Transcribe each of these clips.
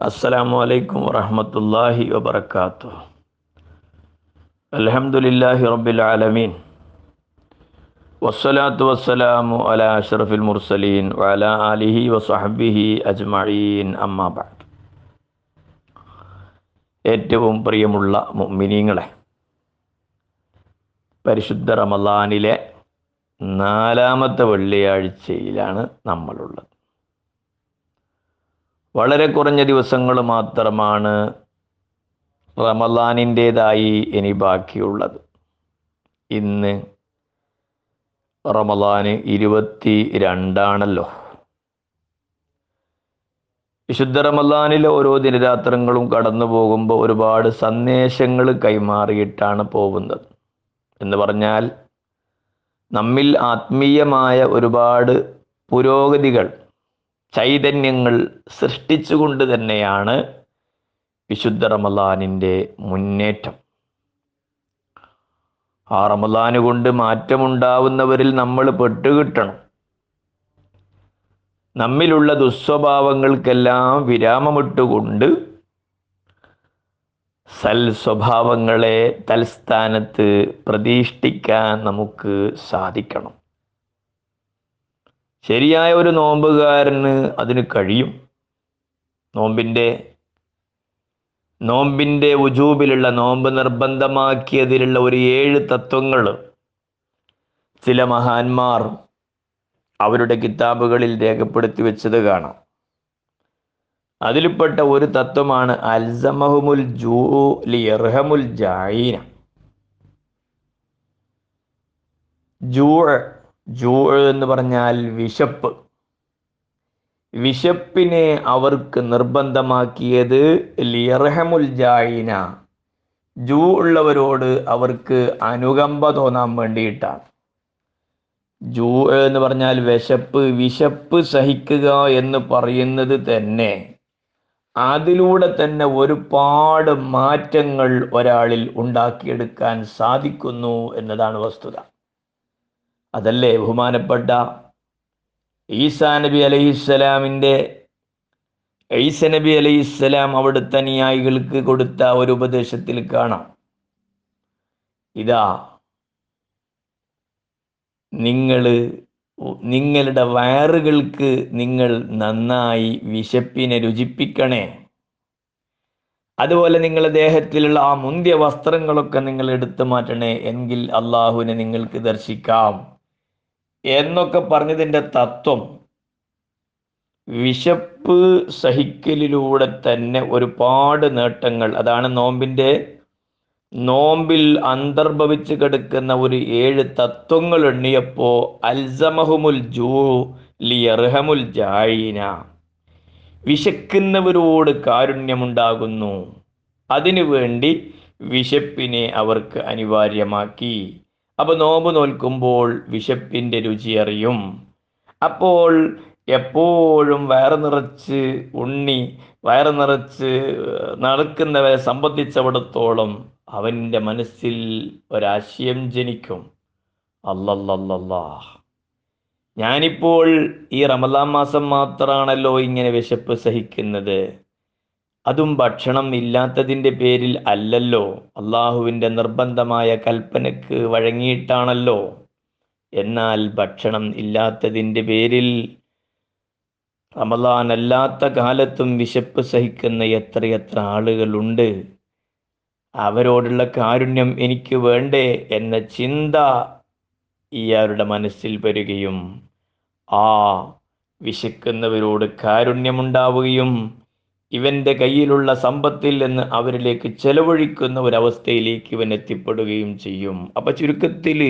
അസ്സലാമു അലൈക്കും വറഹമത്തല്ലാഹി വബർക്കാത്തു അലഹമുല്ലാഹി റബ്ബിൽ ആലമീൻ. വസ്സലാത്തു വസ്സലാമു അല അഷ്റഫിൽ മുർസലീൻ വല അലിഹി വസഹബിഹി അജ്മഈൻ അമ്മാബാദ് ഏറ്റവും പ്രിയമുള്ള മുഅ്മിനീങ്ങളെ പരിശുദ്ധ റമലാനിലെ നാലാമത്തെ വെള്ളിയാഴ്ചയിലാണ് നമ്മളുള്ളത്. വളരെ കുറഞ്ഞ ദിവസങ്ങൾ മാത്രമാണ് റമദാനിന്റേതായി ഇനി ബാക്കിയുള്ളത്. ഇന്ന് റമദാന് ഇരുപത്തി രണ്ടാണല്ലോ വിശുദ്ധ റമലാനിലെ ഓരോ ദിനരാത്രങ്ങളും കടന്നു പോകുമ്പോൾ ഒരുപാട് സന്ദേശങ്ങൾ കൈമാറിയിട്ടാണ് പോകുന്നത്. എന്ന് പറഞ്ഞാൽ നമ്മിൽ ആത്മീയമായ ഒരുപാട് പുരോഗതികൾ ചൈതന്യങ്ങൾ സൃഷ്ടിച്ചുകൊണ്ട് തന്നെയാണ് വിശുദ്ധ റമലാനിന്റെ മുന്നേറ്റം. ആ റമലാന് കൊണ്ട് മാറ്റമുണ്ടാവുന്നവരിൽ നമ്മൾ പെട്ടുകിട്ടണം. നമ്മിലുള്ള ദുസ്വഭാവങ്ങൾക്കെല്ലാം വിരാമമിട്ടുകൊണ്ട് സൽ സ്വഭാവങ്ങളെ തൽസ്ഥാനത്ത് പ്രതീക്ഷിക്കാൻ നമുക്ക് സാധിക്കണം. ശരിയായ ഒരു നോമ്പുകാരന് അതിന് കഴിയും. നോമ്പിന്റെ നോമ്പിന്റെ ഉജൂബിലുള്ള നോമ്പ് നിർബന്ധമാക്കിയതിലുള്ള ഒരു ഏഴ് തത്വങ്ങൾ ചില മഹാന്മാർ അവരുടെ കിതാബുകളിൽ രേഖപ്പെടുത്തി വെച്ചത് കാണാം. അതിൽപ്പെട്ട ഒരു തത്വമാണ് അൽസമഹുമുൽ ജൂഹമുൽ ജായിന. ജൂ ജൂ എന്ന് പറഞ്ഞാൽ വിശപ്പ്. വിശപ്പിനെ അവർക്ക് നിർബന്ധമാക്കിയത് ലിയർഹമുൽ ജായിന. ജൂ ഉള്ളവരോട് അവർക്ക് അനുകമ്പ തോന്നാൻ വേണ്ടിയിട്ടാണ്. ജൂ എന്ന് പറഞ്ഞാൽ വിശപ്പ് വിശപ്പ് സഹിക്കുക എന്ന് പറയുന്നത് തന്നെ. അതിലൂടെ തന്നെ ഒരുപാട് മാറ്റങ്ങൾ ഒരാളിൽ ഉണ്ടാക്കിയെടുക്കാൻ സാധിക്കുന്നു എന്നതാണ് വസ്തുത. അതല്ലേ ബഹുമാനപ്പെട്ട ഈസാ നബി അലൈഹിസ്സലാമിന്റെ ഈസ നബി അലൈഹിസ്സലാം അവിടുത്തെ അനുയായികൾക്ക് കൊടുത്ത ഒരു ഉപദേശത്തിൽ കാണാം. ഇതാ നിങ്ങൾ നിങ്ങളുടെ വയറുകൾക്ക് നിങ്ങൾ നന്നായി വിശപ്പിനെ രുചിപ്പിക്കണേ. അതുപോലെ നിങ്ങളുടെ ദേഹത്തിലുള്ള ആ മുന്തിയ വസ്ത്രങ്ങളൊക്കെ നിങ്ങൾ എടുത്തു മാറ്റണേ. എങ്കിൽ അള്ളാഹുവിനെ നിങ്ങൾക്ക് ദർശിക്കാം. എന്നൊക്കെ പറഞ്ഞതിന്റെ തത്വം വിശപ്പ് സഹിക്കലിലൂടെ തന്നെ ഒരുപാട് നേട്ടങ്ങൾ. അതാണ് നോമ്പിന്റെ നോമ്പിൽ അന്തർഭവിച്ച് കിടക്കുന്ന ഒരു ഏഴ് തത്വങ്ങൾ എണ്ണിയപ്പോൾ അൽസമഹുമുൽ ജൂ ലിയർഹമുൽ ജായിന. വിശക്കുന്നവരോട് കാരുണ്യമുണ്ടാകുന്നു. അതിനുവേണ്ടി വിശപ്പിനെ അവർക്ക് അനിവാര്യമാക്കി. അപ്പൊ നോമ്പ് നോൽക്കുമ്പോൾ വിശപ്പിന്റെ രുചി അറിയും. അപ്പോൾ എപ്പോഴും വയറ് നിറച്ച് ഉണ്ണി വയറ് നിറച്ച് നടക്കുന്നവരെ സംബന്ധിച്ചിടത്തോളം അവന്റെ മനസ്സിൽ ഒരാശയം ജനിക്കും. അല്ലല്ലല്ലാ ഞാനിപ്പോൾ ഈ റമദാൻ മാസം മാത്രമാണല്ലോ ഇങ്ങനെ വിശപ്പ് സഹിക്കുന്നത്. അതും ഭക്ഷണം ഇല്ലാത്തതിന്റെ പേരിൽ അല്ലല്ലോ. അള്ളാഹുവിന്റെ നിർബന്ധമായ കൽപ്പനക്ക് വഴങ്ങിയിട്ടാണല്ലോ. എന്നാൽ ഭക്ഷണം ഇല്ലാത്തതിന്റെ പേരിൽ റമദാൻ അല്ലാത്ത കാലത്തും വിശപ്പ് സഹിക്കുന്ന എത്രയെത്ര ആളുകളുണ്ട്. അവരോടുള്ള കാരുണ്യം എനിക്ക് വേണ്ടേ എന്ന ചിന്ത ഇയാളുടെ മനസ്സിൽ വരികയും ആ വിശക്കുന്നവരോട് കാരുണ്യമുണ്ടാവുകയും ഇവന്റെ കയ്യിലുള്ള സമ്പത്തിൽ നിന്ന് അവരിലേക്ക് ചെലവഴിക്കുന്ന ഒരവസ്ഥയിലേക്ക് ഇവൻ എത്തിപ്പെടുകയും ചെയ്യും. അപ്പൊ ചുരുക്കത്തിൽ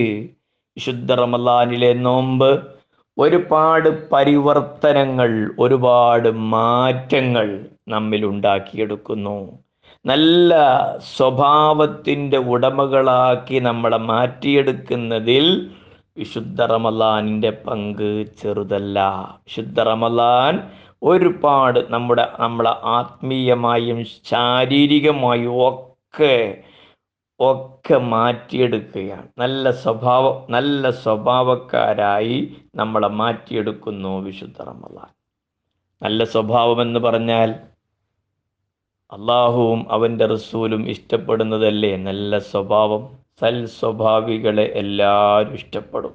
വിശുദ്ധ റമലാനിലെ നോമ്പ് ഒരുപാട് പരിവർത്തനങ്ങൾ ഒരുപാട് മാറ്റങ്ങൾ നമ്മിൽ ഉണ്ടാക്കിയെടുക്കുന്നു. നല്ല സ്വഭാവത്തിന്റെ ഉടമകളാക്കി നമ്മളെ മാറ്റിയെടുക്കുന്നതിൽ വിശുദ്ധ റമലാനിന്റെ പങ്ക് ചെറുതല്ല. വിശുദ്ധ റമലാൻ ഒരുപാട് നമ്മുടെ നമ്മളെ ആത്മീയമായും ശാരീരികമായും ഒക്കെ ഒക്കെ മാറ്റിയെടുക്കുകയാണ്. നല്ല സ്വഭാവം നല്ല സ്വഭാവക്കാരായി നമ്മളെ മാറ്റിയെടുക്കുന്നു വിശുദ്ധ റമദാൻ. നല്ല സ്വഭാവം എന്ന് പറഞ്ഞാൽ അള്ളാഹുവും അവന്റെ റസൂലും ഇഷ്ടപ്പെടുന്നതല്ലേ? നല്ല സ്വഭാവം. സൽ സ്വഭാവികളെ എല്ലാവരും ഇഷ്ടപ്പെടും.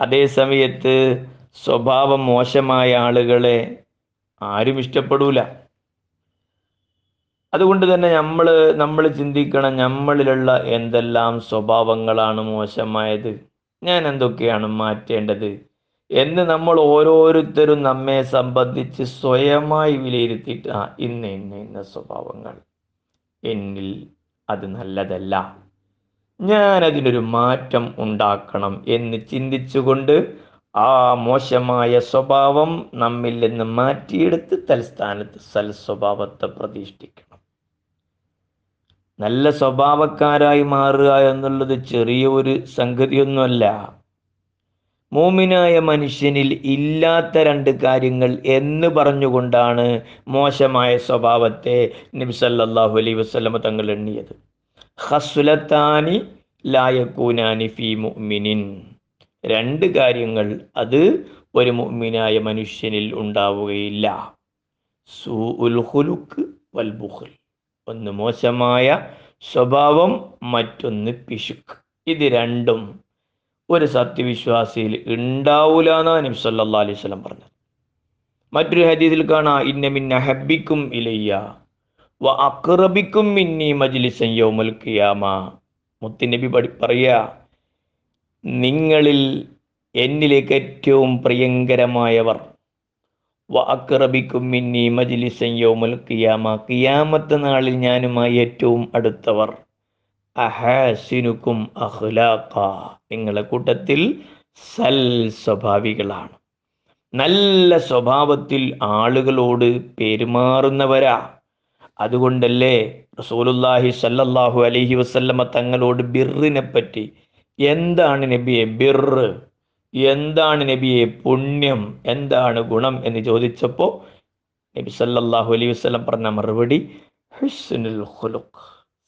അതേ സമയത്ത് സ്വഭാവം മോശമായ ആളുകളെ ആരും ഇഷ്ടപ്പെടൂല. അതുകൊണ്ട് തന്നെ നമ്മൾ നമ്മൾ ചിന്തിക്കണം നമ്മളിലുള്ള എന്തെല്ലാം സ്വഭാവങ്ങളാണ് മോശമായത്. ഞാൻ എന്തൊക്കെയാണ് മാറ്റേണ്ടത്? എന്ന് നമ്മൾ ഓരോരുത്തരും നമ്മെ സംബന്ധിച്ച് സ്വയമായി വിലയിരുത്തിയിട്ട് ആ ഇന്ന ഇന്ന ഇന്ന സ്വഭാവങ്ങൾ. എന്നിൽ അത് നല്ലതല്ല. ഞാൻ അതിനൊരു മാറ്റം ഉണ്ടാക്കണം എന്ന് ചിന്തിച്ചുകൊണ്ട് ആ മോശമായ സ്വഭാവം നമ്മിൽ നിന്ന് മാറ്റിയെടുത്ത് തൽസ്ഥാനത്ത് സൽ സ്വഭാവത്തെ പ്രതിഷ്ഠിക്കണം. നല്ല സ്വഭാവക്കാരായി മാറുക എന്നുള്ളത് ചെറിയ ഒരു സംഗതിയൊന്നുമല്ല. മൂമിനായ മനുഷ്യനിൽ ഇല്ലാത്ത രണ്ട് കാര്യങ്ങൾ എന്ന് പറഞ്ഞുകൊണ്ടാണ് മോശമായ സ്വഭാവത്തെ നബി അലൈ വസ്ലമ തങ്ങൾ എണ്ണിയത്. ഹസുലത്താനി ലായക്കൂനാനി ഫി മുഅ്മിനിൻ. രണ്ട് കാര്യങ്ങൾ അത് ഒരു മുഅ്മിനായ മനുഷ്യനിൽ ഉണ്ടാവുകയില്ല. സൂഉൽ ഖുലുഖ് വൽ ബുഖൽ ഒന്ന് മോശമായ സ്വഭാവം മറ്റൊന്ന് പിശുക്ക്. ഇത് രണ്ടും ഒരു സത്യവിശ്വാസിയിൽ ഉണ്ടാവൂല എന്നാണ് നബി സല്ലല്ലാഹു അലൈഹി വസല്ലം പറഞ്ഞത്. മറ്റൊരു ഹദീസിൽ കാണാം ഇന്ന മിന്ന ഹബ്ബിക്കും ഇലയ്യ വ അക്റബിക്കും മിന്നി മജ്ലിസൻ യൗമൽ ഖിയാമ. മുത്തുനബി പഠി പറയാ നിങ്ങളിൽ എന്നിലേക്ക് ഏറ്റവും പ്രിയങ്കരമായവർ. വ അക്റബിക്കും മിന്നി മജ്ലിസൻ യൗമൽ കിയാമ കിയാമത്ത് നാളിൽ ഞാനുമായി ഏറ്റവും അടുത്തവർ. അഹാസിനുക്കും അഹ്ലാഖ നിങ്ങളെ കൂട്ടത്തിൽ സൽ സ്വഭാവികളാണ്. നല്ല സ്വഭാവത്തിൽ ആളുകളോട് പെരുമാറുന്നവരാ. അതുകൊണ്ടല്ലേ റസൂലുല്ലാഹി സല്ലല്ലാഹു അലൈഹി വസല്ലമ തങ്ങളോട് ബിറിനെ പറ്റി എന്താണ് നബിയെ ബിർ എന്താണ് നബിയെ പുണ്യം? എന്താണ് ഗുണം എന്ന് ചോദിച്ചപ്പോൾ നബി സല്ലാഹു അലൈഹി വസ്ലം പറഞ്ഞ മറുപടി ഹുസ്നുൽ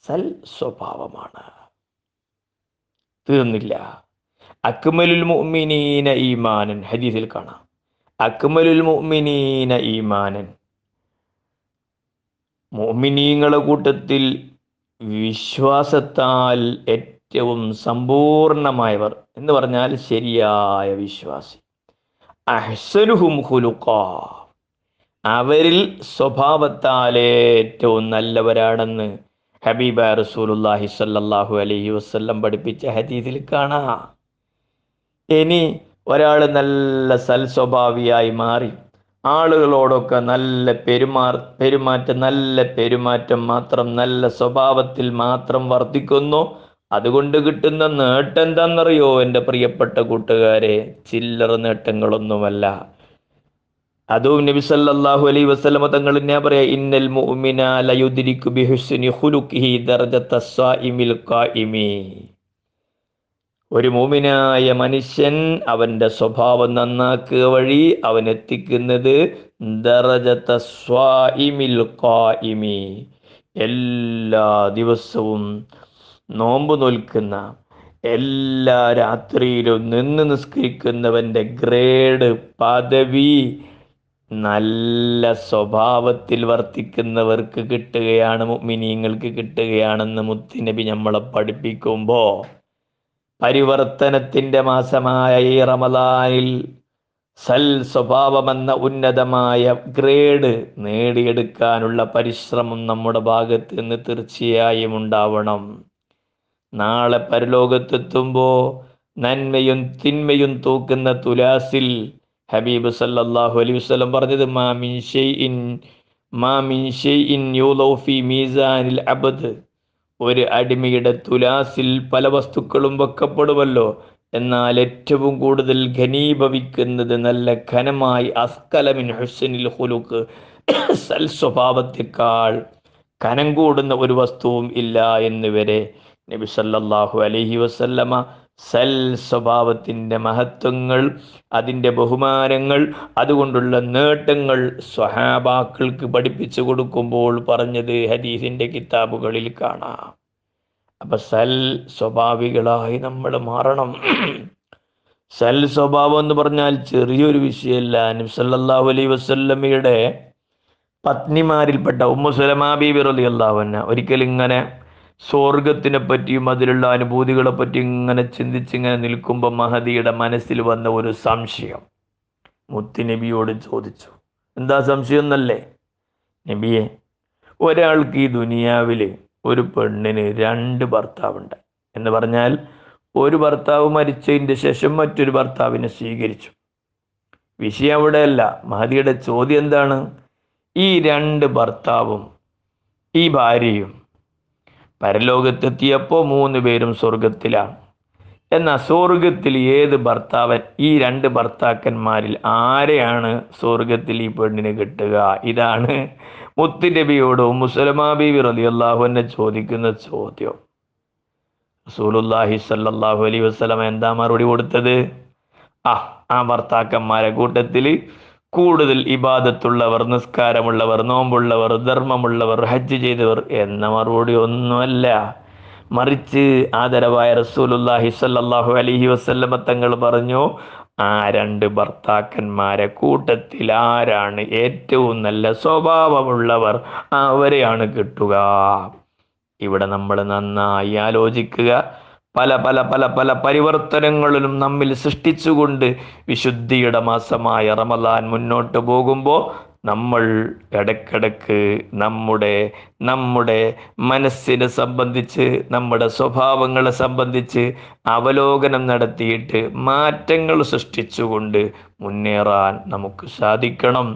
സൽ സ്വഭാവമാണ്. തീർന്നില്ല. അക്മലുൽ മുഅ്മിനീന ഈമാനൻ. ഹദീസിൽ കാണാം. അക്മലുൽ മുഅ്മിനീന ഈമാനൻ. മുഅ്മിനീങ്ങളുടെ കൂട്ടത്തിൽ വിശ്വാസത്താൽ സമ്പൂർണമായവർ എന്ന് പറഞ്ഞാൽ ശരിയായ വിശ്വാസി. അവരിൽ സ്വഭാവത്താൽ ഏറ്റവും നല്ലവരാണെന്ന് ഹബീബ റസൂലുല്ലാഹി സല്ലല്ലാഹു അലൈഹി വസല്ലം പഠിപ്പിച്ച ഹദീസിൽ കാണാ. ഇനി ഒരാൾ നല്ല സൽസ്വഭാവിയായി മാറി ആളുകളോടൊക്കെ നല്ല പെരുമാർ പെരുമാറ്റം നല്ല പെരുമാറ്റം മാത്രം നല്ല സ്വഭാവത്തിൽ മാത്രം വർദ്ധിക്കുന്നു അതുകൊണ്ട് കിട്ടുന്ന നേട്ടം എന്താണെന്നറിയോ എന്റെ പ്രിയപ്പെട്ട കൂട്ടുകാരെ? ചില്ലറ നേട്ടങ്ങളൊന്നുമല്ല. അതും നബി സല്ലല്ലാഹു അലൈഹി വസല്ലമ തങ്ങൾ തന്നെ പറയാ? ഇന്നൽ മുഅ്മിന ലയുദ്രികു ബിഹുസ്നി ഖുലുഖിഹി ദർജത സ്വാഇമിൽ ഖായിമി ഒരു മുഅ്മിനായ മനുഷ്യൻ അവന്റെ സ്വഭാവം നന്നാക്കുക വഴി അവൻ എത്തിക്കുന്നത് ദർജത സ്വാഇമിൽ ഖായിമി എല്ലാ ദിവസവും നോമ്പ് നോൽക്കുന്ന എല്ലാ രാത്രിയിലും നിന്ന് നിസ്കരിക്കുന്നവന്റെ ഗ്രേഡ് പദവി നല്ല സ്വഭാവത്തിൽ വർത്തിക്കുന്നവർക്ക് കിട്ടുകയാണ് മുഅ്മിനീങ്ങൾക്ക് കിട്ടുകയാണെന്ന് മുത്തുനബി നമ്മളെ പഠിപ്പിക്കുമ്പോൾ പരിവർത്തനത്തിന്റെ മാസമായ ഈ റമദാനിൽ സൽ സ്വഭാവമെന്ന ഉന്നതമായ ഗ്രേഡ് നേടിയെടുക്കാനുള്ള പരിശ്രമം നമ്മുടെ ഭാഗത്ത് നിന്ന് തീർച്ചയായും ഉണ്ടാവണം. നാളെ പരലോകത്തെത്തുമ്പോൾ നന്മയും തിന്മയും തൂക്കുന്ന തുലാസിൽ ഹബീബ് സല്ലാഹു അലൈഹി വസ്ലം പറഞ്ഞത് അബദ്. ഒരു അടിമയുടെ തുലാസിൽ പല വസ്തുക്കളും വെക്കപ്പെടുമല്ലോ. എന്നാൽ ഏറ്റവും കൂടുതൽ ഘനീഭവിക്കുന്നത് നല്ല ഘനമായി അസ്കലമിൻ ഹുസനിൽ ഹുലുക്ക് സൽസ്വഭാവത്തെക്കാൾ കനം കൂടുന്ന ഒരു വസ്തുവും ഇല്ല എന്ന് വരെ നബി സല്ലല്ലാഹു അലൈഹി വസല്ലമ സൽ സ്വഭാവത്തിന്റെ മഹത്വങ്ങൾ അതിന്റെ ബഹുമാനങ്ങൾ അതുകൊണ്ടുള്ള നേട്ടങ്ങൾ സ്വഹാബാക്കൾക്ക് പഠിപ്പിച്ചു കൊടുക്കുമ്പോൾ പറഞ്ഞത് ഹദീസിന്റെ കിതാബുകളിൽ കാണാം. അപ്പൊ സൽ സ്വഭാവികളായി നമ്മൾ മാറണം. സൽ സ്വഭാവം എന്ന് പറഞ്ഞാൽ ചെറിയൊരു വിഷയമല്ല. നബി സല്ലല്ലാഹു അലൈഹി വസല്ലമയുടെ പത്നിമാരിൽപ്പെട്ട ഉമ്മു സുലമാ ബീബി ഒരിക്കൽ ഇങ്ങനെ സ്വർഗത്തിനെ പറ്റിയും അതിലുള്ള അനുഭൂതികളെ പറ്റിയും ഇങ്ങനെ ചിന്തിച്ചിങ്ങനെ നിൽക്കുമ്പോൾ മഹദിയുടെ മനസ്സിൽ വന്ന ഒരു സംശയം. മുത്തുനബിയോട് ചോദിച്ചു എന്താ സംശയം എന്നല്ലേ? നബിയെ ഒരാൾക്ക് ഈ ദുനിയാവിൽ ഒരു പെണ്ണിന് രണ്ട് ഭർത്താവുണ്ട്. എന്ന് പറഞ്ഞാൽ ഒരു ഭർത്താവ് മരിച്ചതിന്റെ ശേഷം മറ്റൊരു ഭർത്താവിനെ സ്വീകരിച്ചു. വിഷയം അവിടെയല്ല. മഹദിയുടെ ചോദ്യം എന്താണ്? ഈ രണ്ട് ഭർത്താവും ഈ ഭാര്യയും പരലോകത്തെത്തിയപ്പോൾ മൂന്ന് പേരും സ്വർഗത്തിലാണ് എന്നാൽ സ്വർഗത്തിൽ ഏത് ഭർത്താവൻ ഈ രണ്ട് ഭർത്താക്കന്മാരിൽ ആരെയാണ് സ്വർഗത്തിൽ ഈ പെണ്ണിന് കിട്ടുക? ഇതാണ് മുത്തുനബിയോട് മുസലമാ ബീബി റലി അള്ളാഹുവിനെ ചോദിക്കുന്ന ചോദ്യം. റസൂലുള്ളാഹി സല്ലാഹു വസല്ലം എന്താ മറുപടി കൊടുത്തത്? ആ ആ ഭർത്താക്കന്മാരെ കൂട്ടത്തിൽ കൂടുതൽ ഇബാദത്തുള്ളവർ നിസ്കാരമുള്ളവർ നോമ്പുള്ളവർ ധർമ്മമുള്ളവർ ഹജ്ജ് ചെയ്തവർ എന്ന മറുപടി ഒന്നുമല്ല. മറിച്ച് ആദരവായ റസൂലുല്ലാഹി സ്വല്ലല്ലാഹു അലഹി വസല്ലമ തങ്ങൾ പറഞ്ഞു ആ രണ്ട് ഭർത്താക്കന്മാരെ കൂട്ടത്തിൽ ആരാണ് ഏറ്റവും നല്ല സ്വഭാവമുള്ളവർ അവരെയാണ് കിട്ടുക. ഇവിടെ നമ്മൾ നന്നായി ആലോചിക്കുക. പല പല പല പല പരിവർത്തനങ്ങളിലും നമ്മിൽ സൃഷ്ടിച്ചുകൊണ്ട് വിശുദ്ധിയുടെ മാസമായ റമദാൻ മുന്നോട്ട് പോകുമ്പോൾ നമ്മൾ ഇടക്കിടക്ക് നമ്മുടെ നമ്മുടെ മനസ്സിനെ സംബന്ധിച്ച് നമ്മുടെ സ്വഭാവങ്ങളെ സംബന്ധിച്ച് അവലോകനം നടത്തിയിട്ട് മാറ്റങ്ങൾ സൃഷ്ടിച്ചുകൊണ്ട് മുന്നേറാൻ നമുക്ക് സാധിക്കണം.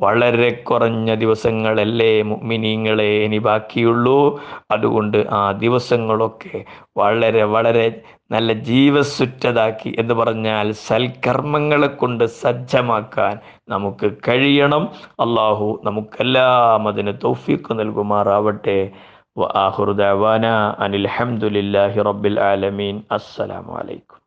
വളരെ കുറഞ്ഞ ദിവസങ്ങളല്ലേ മുഅ്മിനീങ്ങളെ ഇനി ബാക്കിയുള്ളൂ. അതുകൊണ്ട് ആ ദിവസങ്ങളൊക്കെ വളരെ വളരെ നല്ല ജീവസുറ്റതാക്കി എന്ന് പറഞ്ഞാൽ സൽക്കർമ്മങ്ങളെ കൊണ്ട് സജ്ജമാക്കാൻ നമുക്ക് കഴിയണം. അള്ളാഹു നമുക്കെല്ലാം അതിന് തൗഫീഖ് നൽകുമാറാവട്ടെ. ദഅവാന അനിൽ ഹംദുലില്ലാഹി റബ്ബിൽ ആലമീൻ. അസ്സലാമു അലൈക്കും.